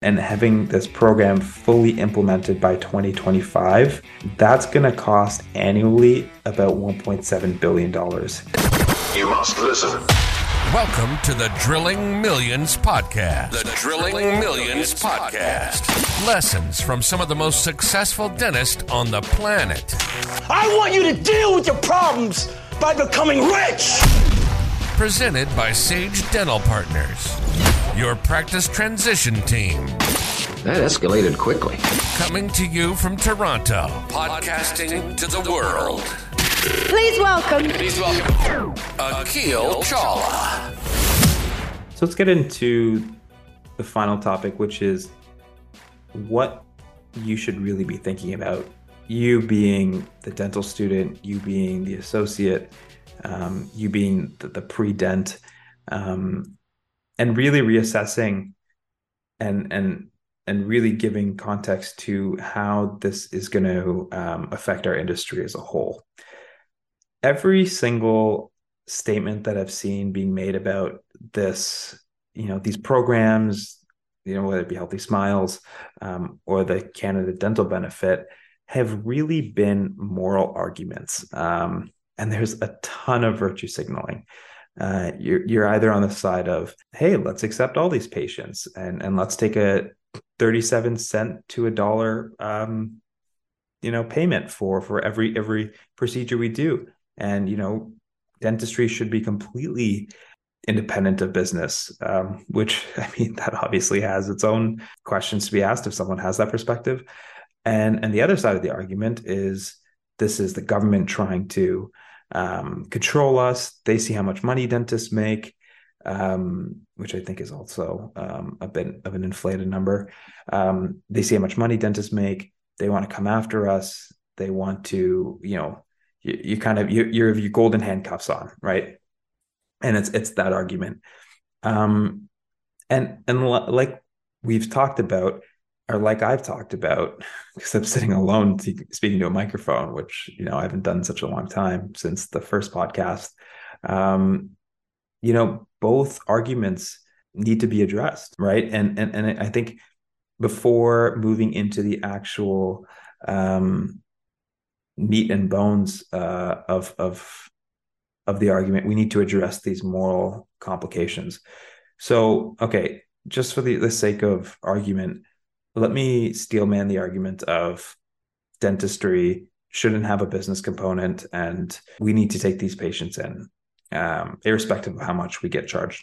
and having this program fully implemented by 2025, that's going to cost annually about $1.7 billion. You must listen. Welcome to the Drilling Millions Podcast. The Drilling Millions Podcast. Lessons from some of the most successful dentists on the planet. I want you to deal with your problems by becoming rich. Presented by Sage Dental Partners, your practice transition team. That escalated quickly. Coming to you from Toronto, podcasting to the world. Please welcome. Please welcome Akil Chawla. So let's get into the final topic, which is what you should really be thinking about. You being the dental student, you being the associate, um, you being the, the pre-dent, um, and really reassessing and and and really giving context to how this is going to um, affect our industry as a whole. Every single statement that I've seen being made about this, you know, these programs, you know, whether it be Healthy Smiles um, or the Canada Dental Benefit, have really been moral arguments. Um, and there's a ton of virtue signaling. Uh, you're you're either on the side of hey, let's accept all these patients and and let's take a 37 cent to a dollar um, you know payment for for every every procedure we do. And you know dentistry should be completely independent of business um, which i mean that obviously has its own questions to be asked if someone has that perspective. And and the other side of the argument is this is the government trying to um, control us. They see how much money dentists make, um, which I think is also um, a bit of an inflated number. Um, they see how much money dentists make. They want to come after us. They want to, you know, you, you kind of you, you have your golden handcuffs on, right? And it's it's that argument. Um, and and like we've talked about, or like I've talked about, because I'm sitting alone speaking to a microphone, which you know I haven't done such a long time since the first podcast. Um, you know, both arguments need to be addressed, right? And and and I think before moving into the actual um, meat and bones uh, of of of the argument, we need to address these moral complications. So, okay, just for the, the sake of argument, let me steelman the argument of dentistry shouldn't have a business component and we need to take these patients in um, irrespective of how much we get charged.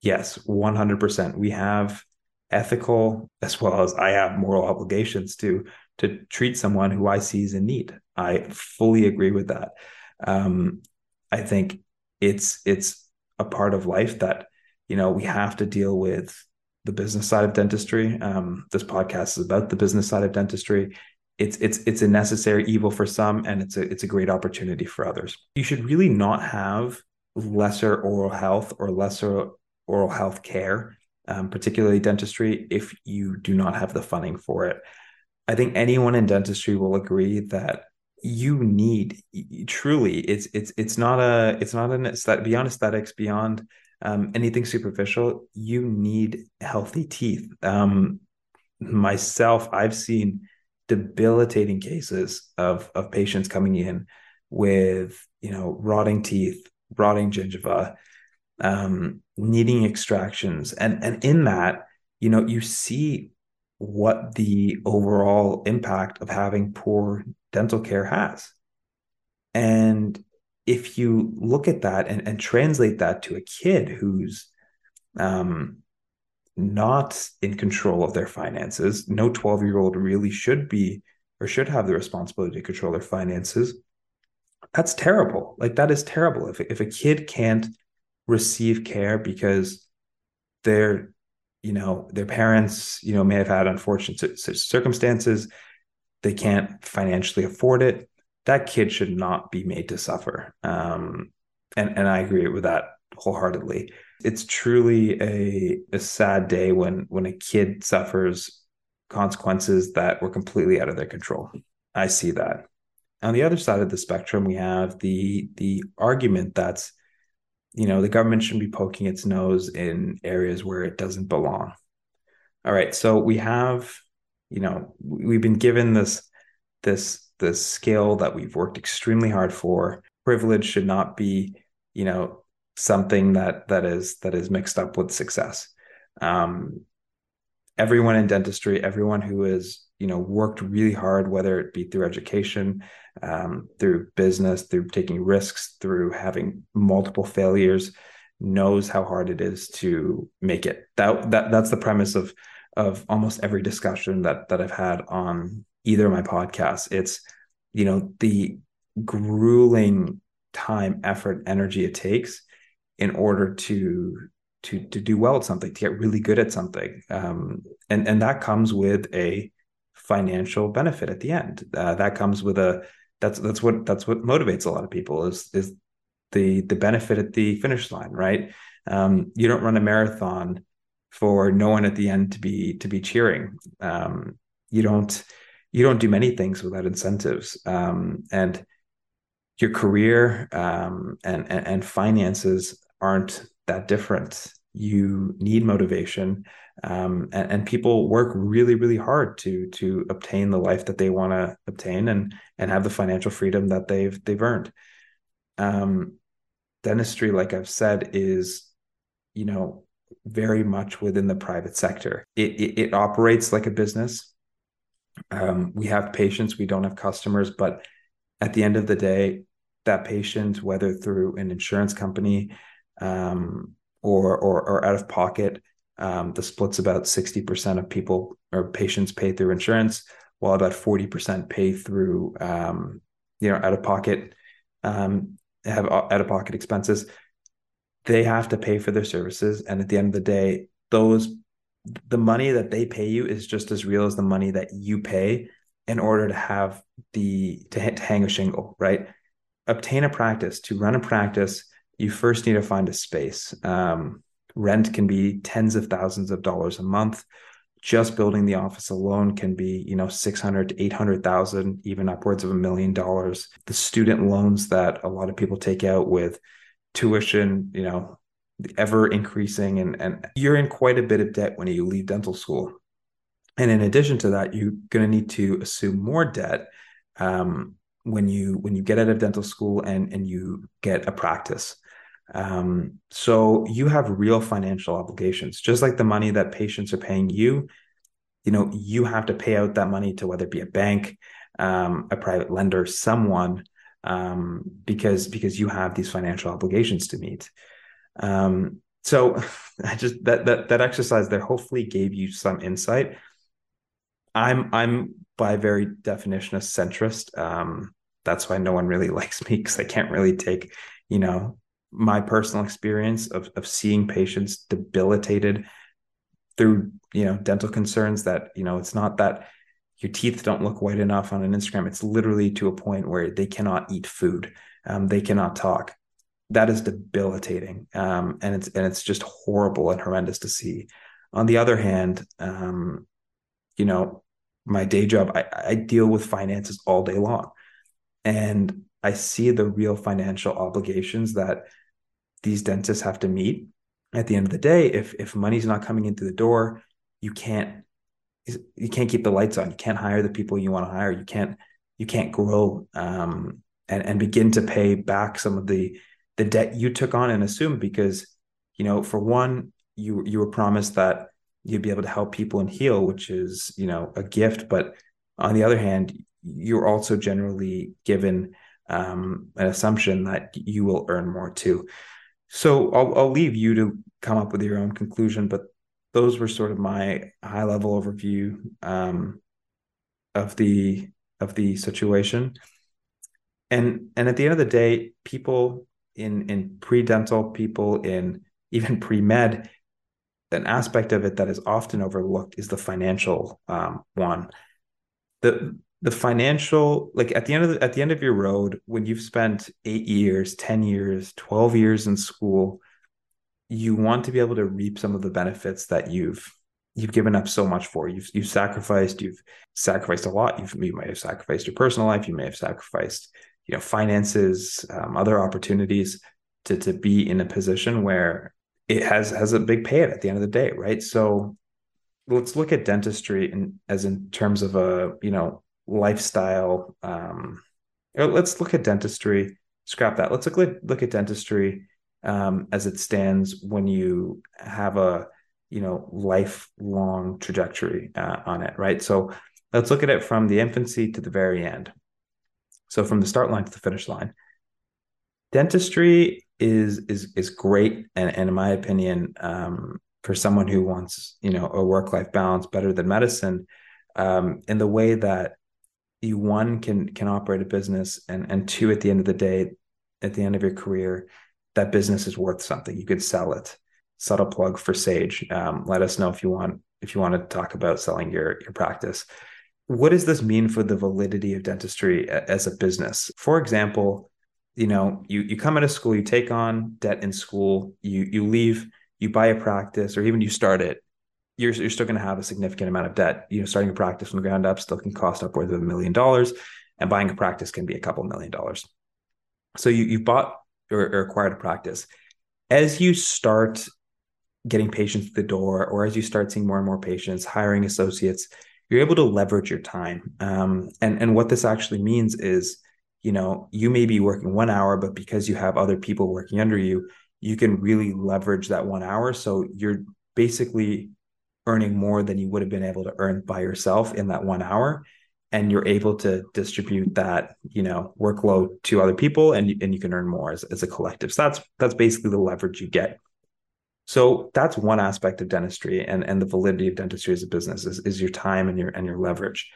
Yes 100% we have ethical as well as i have moral obligations to to treat someone who i see is in need. I fully agree with that. Um, i think it's it's a part of life that you know we have to deal with the business side of dentistry. Um, this podcast is about the business side of dentistry. It's it's it's a necessary evil for some, and it's a it's a great opportunity for others. You should really not have lesser oral health or lesser oral health care, um, particularly dentistry, if you do not have the funding for it. I think anyone in dentistry will agree that you need truly it's it's it's not a it's not an that beyond aesthetics beyond um, anything superficial, you need healthy teeth. Um, myself, I've seen debilitating cases of of patients coming in with you know rotting teeth, rotting gingiva, um, needing extractions, and and in that, you know, you see what the overall impact of having poor dental care has. And if you look at that and, and translate that to a kid who's um, not in control of their finances, no 12 year old really should be or should have the responsibility to control their finances. That's terrible. Like, that is terrible. If, if a kid can't receive care because their, you know, their parents, you know, may have had unfortunate circumstances, they can't financially afford it that kid should not be made to suffer. Um, and and I agree with that wholeheartedly. It's truly a a sad day when when a kid suffers consequences that were completely out of their control. I see that. On the other side of the spectrum, we have the the argument that's you know the government shouldn't be poking its nose in areas where it doesn't belong. all right so we have you know we've been given this this this skill that we've worked extremely hard for. Privilege should not be you know something that that is that is mixed up with success. Um everyone in dentistry everyone who has you know worked really hard whether it be through education um, through business through taking risks through having multiple failures knows how hard it is to make it. That, that that's the premise of of almost every discussion that that I've had on either of my podcasts. It's you know the grueling time effort energy it takes in order to to to do well at something to get really good at something. Um, and and that comes with a financial benefit at the end. Uh, that comes with a that's that's what that's what motivates a lot of people is is the the benefit at the finish line right? Um, you don't run a marathon for no one at the end to be to be cheering. Um, you don't you don't do many things without incentives um, and your career um, and, and, and finances aren't that different. You need motivation, um, and, and, people work really, really hard to to obtain the life that they want to obtain and and have the financial freedom that they've they've earned. Um, dentistry, like I've said, is you know very much within the private sector. It it, it operates like a business. Um, we have patients, we don't have customers, but at the end of the day, that patient, whether through an insurance company um, or, or, or out of pocket. Um, the split's about 60% of people or patients pay through insurance, while about 40% pay through, um, you know, out of pocket, um, have out of pocket expenses. They have to pay for their services. And at the end of the day, those, the money that they pay you is just as real as the money that you pay in order to have the, to, to hang a shingle, right? Obtain a practice, to run a practice you first need to find a space. Um, rent can be tens of thousands of dollars a month. Just building the office alone can be, you know, six hundred to eight hundred thousand, even upwards of a million dollars. The student loans that a lot of people take out with tuition, you know, ever increasing, and and you're in quite a bit of debt when you leave dental school. And in addition to that, you're going to need to assume more debt um, when you when you get out of dental school and and you get a practice. Um, so you have real financial obligations, just like the money that patients are paying you. You know, you have to pay out that money to whether it be a bank, um, a private lender, someone, um, because because you have these financial obligations to meet. Um, so I just that that that exercise there hopefully gave you some insight. I'm I'm by very definition a centrist. Um, that's why no one really likes me because I can't really take, you know, my personal experience of of seeing patients debilitated through you know dental concerns that you know it's not that your teeth don't look white enough on an Instagram. It's literally to a point where they cannot eat food, um, they cannot talk. That is debilitating, um, and it's and it's just horrible and horrendous to see. On the other hand, um, you know, my day job, I, I deal with finances all day long, and I see the real financial obligations that these dentists have to meet. At the end of the day if if money's not coming into the door you can't you can't keep the lights on. You can't hire the people you want to hire. You can't you can't grow um, and and begin to pay back some of the the debt you took on and assumed because you know for one you you were promised that you'd be able to help people and heal which is you know a gift but on the other hand you're also generally given um, an assumption that you will earn more too so I'll, I'll leave you to come up with your own conclusion, but those were sort of my high level overview um, of the of the situation. And and at the end of the day, people in in pre dental, people in even pre med, an aspect of it that is often overlooked is the financial um, one. The the financial like at the end of the, at the end of your road when you've spent 8 years 10 years 12 years in school you want to be able to reap some of the benefits that you've you've given up so much for. You've you've sacrificed you've sacrificed a lot. You've you might have sacrificed your personal life. You may have sacrificed you know finances um, other opportunities to to be in a position where it has has a big payout at the end of the day right so let's look at dentistry in, as in terms of a you know lifestyle. Um, let's look at dentistry. Scrap that. Let's look at, look at dentistry um, as it stands when you have a you know lifelong trajectory uh, on it, right? So let's look at it from the infancy to the very end. So from the start line to the finish line. Dentistry is is is great, and, and in my opinion, um, for someone who wants you know a work life balance better than medicine, um, in the way that you one can can operate a business, and and two at the end of the day, at the end of your career, that business is worth something. You could sell it. Subtle plug for Sage. Um, let us know if you want if you want to talk about selling your your practice. What does this mean for the validity of dentistry as a business? For example, you know, you you come out of school, you take on debt in school, you you leave, you buy a practice, or even you start it, you're you're still going to have a significant amount of debt. You know, starting a practice from the ground up still can cost upwards of a million dollars, and buying a practice can be a couple million dollars. So you you bought or, or acquired a practice. As you start getting patients to the door, or as you start seeing more and more patients, hiring associates, you're able to leverage your time. Um, and and what this actually means is, you know, you may be working one hour, but because you have other people working under you, you can really leverage that one hour. So you're basically earning more than you would have been able to earn by yourself in that one hour and you're able to distribute that you know workload to other people and and you can earn more as, as a collective so that's that's basically the leverage you get so that's one aspect of dentistry and and the validity of dentistry as a business is, is your time and your and your leverage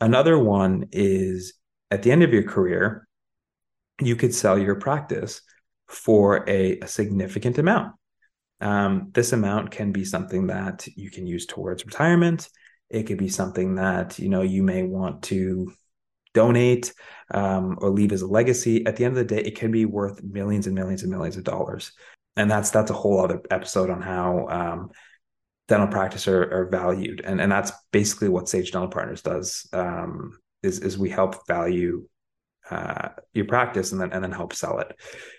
another one is at the end of your career you could sell your practice for a, a significant amount um, this amount can be something that you can use towards retirement it could be something that you know you may want to donate um, or leave as a legacy. At the end of the day, it can be worth millions and millions and millions of dollars. And that's that's a whole other episode on how um, dental practice are, are, valued, and and that's basically what Sage Dental Partners does. Um, is is we help value uh, your practice and then and then help sell it.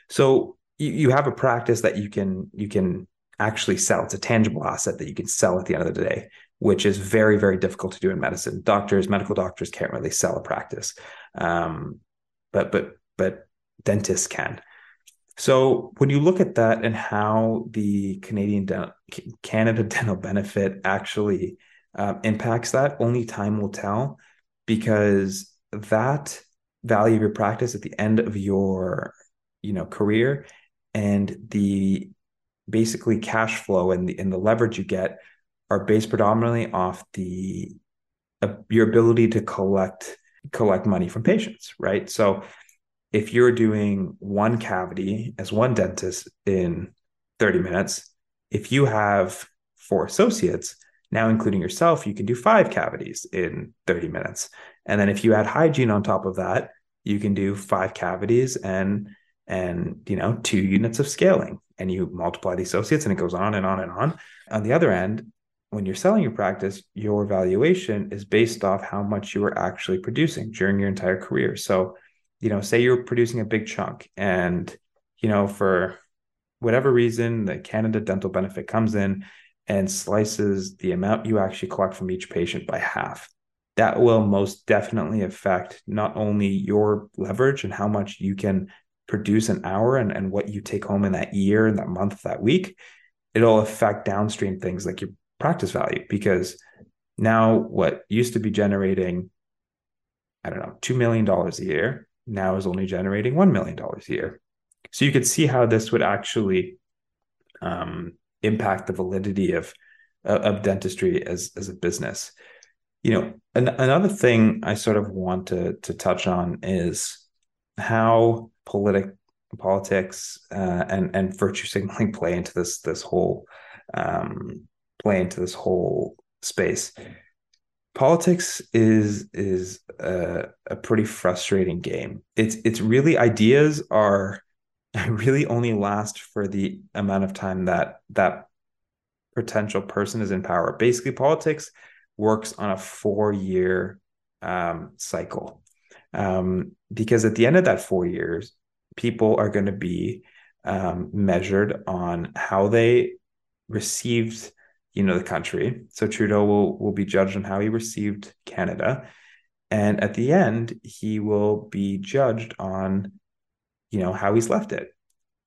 So you, you have a practice that you can you can actually sell. It's a tangible asset that you can sell at the end of the day which is very very difficult to do in medicine doctors medical doctors can't really sell a practice um, but but but dentists can so when you look at that and how the canadian dental, canada dental benefit actually uh, impacts that only time will tell because that value of your practice at the end of your you know career and the basically cash flow and the and the leverage you get are based predominantly off the uh, your ability to collect collect money from patients, right? So if you're doing one cavity as one dentist in 30 minutes, if you have four associates, now including yourself, you can do five cavities in 30 minutes. And then if you add hygiene on top of that, you can do five cavities and and you know two units of scaling and you multiply the associates and it goes on and on and on on the other end when you're selling your practice, your valuation is based off how much you are actually producing during your entire career. So, you know, say you're producing a big chunk and, you know, for whatever reason, the Canada Dental Benefit comes in and slices the amount you actually collect from each patient by half. That will most definitely affect not only your leverage and how much you can produce an hour and, and what you take home in that year, and that month, that week. It'll affect downstream things like your practice value because now what used to be generating i don't know $2 million a year now is only generating $1 million a year so you could see how this would actually um, impact the validity of of dentistry as as a business you know an, another thing i sort of want to to touch on is how politic politics uh, and and virtue signaling play into this this whole um, play into this whole space. Politics is is a, a pretty frustrating game. It's it's really ideas are really only last for the amount of time that that potential person is in power. Basically, politics works on a four year um, cycle um, because at the end of that four years, people are going to be um, measured on how they received you know, the country. So Trudeau will will be judged on how he received Canada. And at the end, he will be judged on, you know, how he's left it.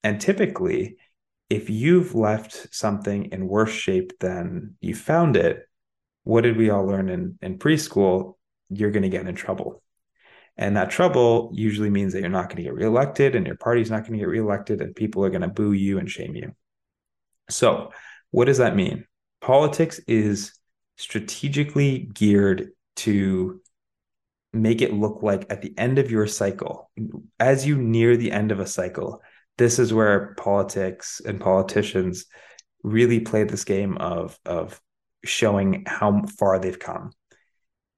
And typically, if you've left something in worse shape than you found it, what did we all learn in, in preschool? You're going to get in trouble. And that trouble usually means that you're not going to get reelected and your party's not going to get reelected and people are going to boo you and shame you. So, what does that mean? Politics is strategically geared to make it look like at the end of your cycle, as you near the end of a cycle, this is where politics and politicians really play this game of, of showing how far they've come.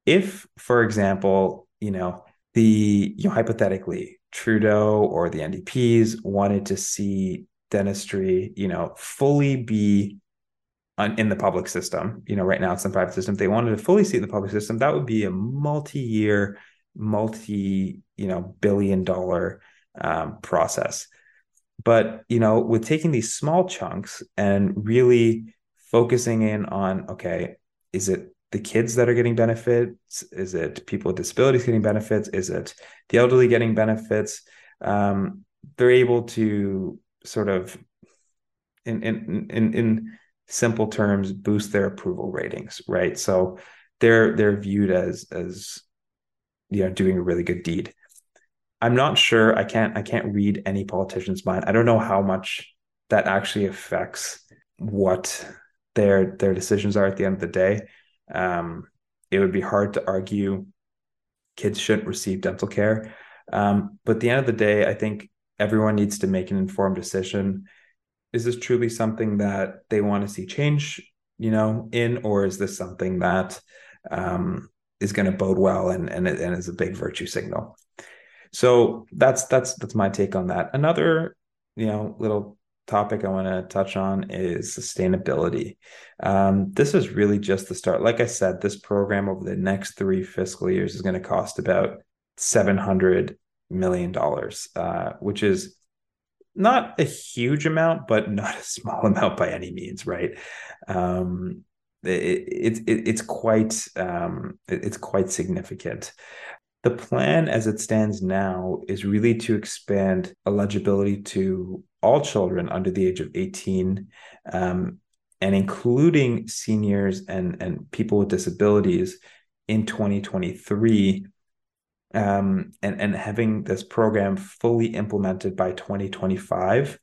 If, for example, you know, the you know, hypothetically Trudeau or the NDPs wanted to see dentistry, you know, fully be on, in the public system. You know, right now it's in the private system. If they wanted to fully see the public system, that would be a multi-year, multi, you know, billion dollar um, process. But you know, with taking these small chunks and really focusing in on, okay, is it the kids that are getting benefits? Is it people with disabilities getting benefits? Is it the elderly getting benefits? Um, they're able to sort of, in in in in simple terms, boost their approval ratings, right? So they're they're viewed as as you know doing a really good deed. I'm not sure. I can't I can't read any politician's mind. I don't know how much that actually affects what their their decisions are at the end of the day. Um, it would be hard to argue kids shouldn't receive dental care. Um, but at the end of the day, I think everyone needs to make an informed decision. Is this truly something that they want to see change, you know, in, or is this something that um, is going to bode well and and and is a big virtue signal? So that's that's that's my take on that. Another, you know, little topic I want to touch on is sustainability. Um, this is really just the start. Like I said, this program over the next three fiscal years is going to cost about $700 million, uh, which is not a huge amount, but not a small amount by any means, right? Um, it, it, it, it's quite um, it, it's quite significant. The plan as it stands now is really to expand eligibility to all children under the age of 18 um, and including seniors and, and people with disabilities in 2023 um, and, and having this program fully implemented by 2025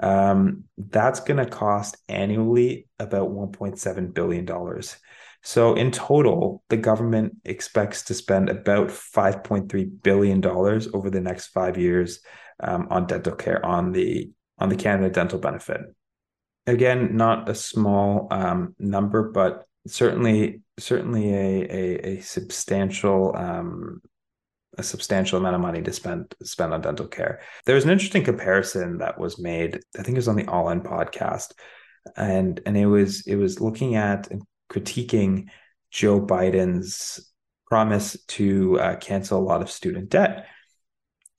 um, that's going to cost annually about 1.7 billion dollars so in total, the government expects to spend about $5.3 billion over the next five years um, on dental care on the on the Canada Dental Benefit. Again, not a small um, number, but certainly certainly a a, a substantial um, a substantial amount of money to spend spend on dental care. There was an interesting comparison that was made. I think it was on the All In podcast, and and it was it was looking at and critiquing Joe Biden's promise to uh, cancel a lot of student debt.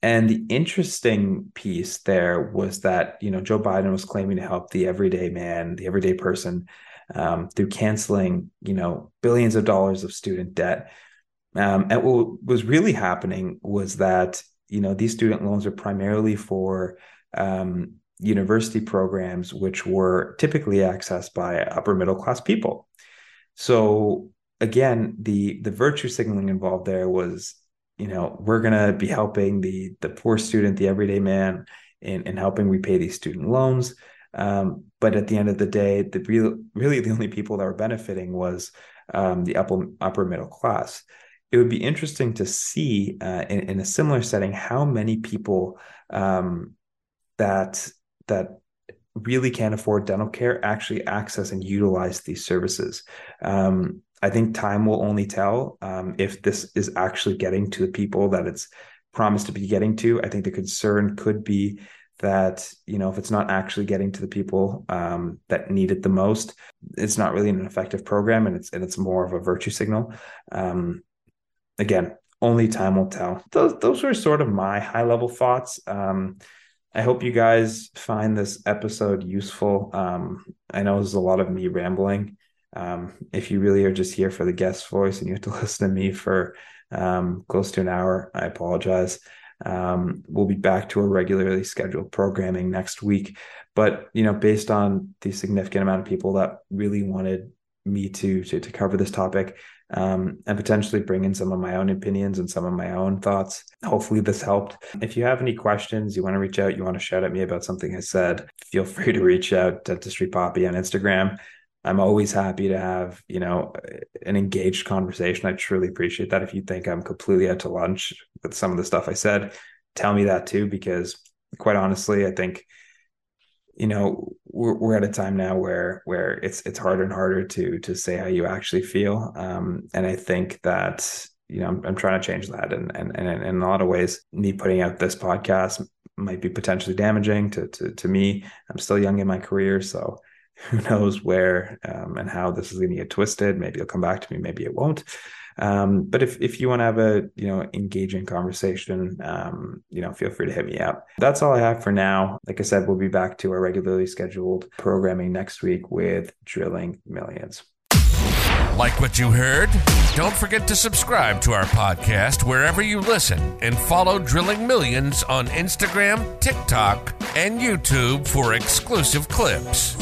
And the interesting piece there was that you know Joe Biden was claiming to help the everyday man, the everyday person, um, through canceling you know billions of dollars of student debt. Um, and what was really happening was that you know these student loans are primarily for um, university programs, which were typically accessed by upper middle class people. So again, the the virtue signaling involved there was, you know, we're gonna be helping the the poor student, the everyday man, in, in helping repay these student loans. Um, but at the end of the day, the real really the only people that were benefiting was um, the upper upper middle class. It would be interesting to see uh, in, in a similar setting how many people um, that that really can't afford dental care actually access and utilize these services. Um, I think time will only tell um, if this is actually getting to the people that it's promised to be getting to. I think the concern could be that you know if it's not actually getting to the people um, that need it the most, it's not really an effective program, and it's and it's more of a virtue signal. Um, again, only time will tell. Those those sort of my high level thoughts. Um, I hope you guys find this episode useful. Um, I know there's a lot of me rambling, Um, if you really are just here for the guest voice and you have to listen to me for um, close to an hour, I apologize. Um, we'll be back to a regularly scheduled programming next week. But you know, based on the significant amount of people that really wanted me to to, to cover this topic um, and potentially bring in some of my own opinions and some of my own thoughts. Hopefully, this helped. If you have any questions, you want to reach out, you want to shout at me about something I said, feel free to reach out to Dentistry Poppy on Instagram. I'm always happy to have, you know, an engaged conversation. I truly appreciate that. If you think I'm completely out to lunch with some of the stuff I said, tell me that too, because quite honestly, I think you know we're, we're at a time now where where it's it's harder and harder to to say how you actually feel. Um and i think that you know i'm, I'm trying to change that. And, and and in a lot of ways me putting out this podcast might be potentially damaging to to, to me. I'm still young in my career so who knows where um, and how this is going to get twisted. Maybe it'll come back to me maybe it won't um, but if, if you want to have a you know engaging conversation, um, you know, feel free to hit me up. That's all I have for now. Like I said, we'll be back to our regularly scheduled programming next week with Drilling Millions. Like what you heard? Don't forget to subscribe to our podcast wherever you listen and follow Drilling Millions on Instagram, TikTok, and YouTube for exclusive clips.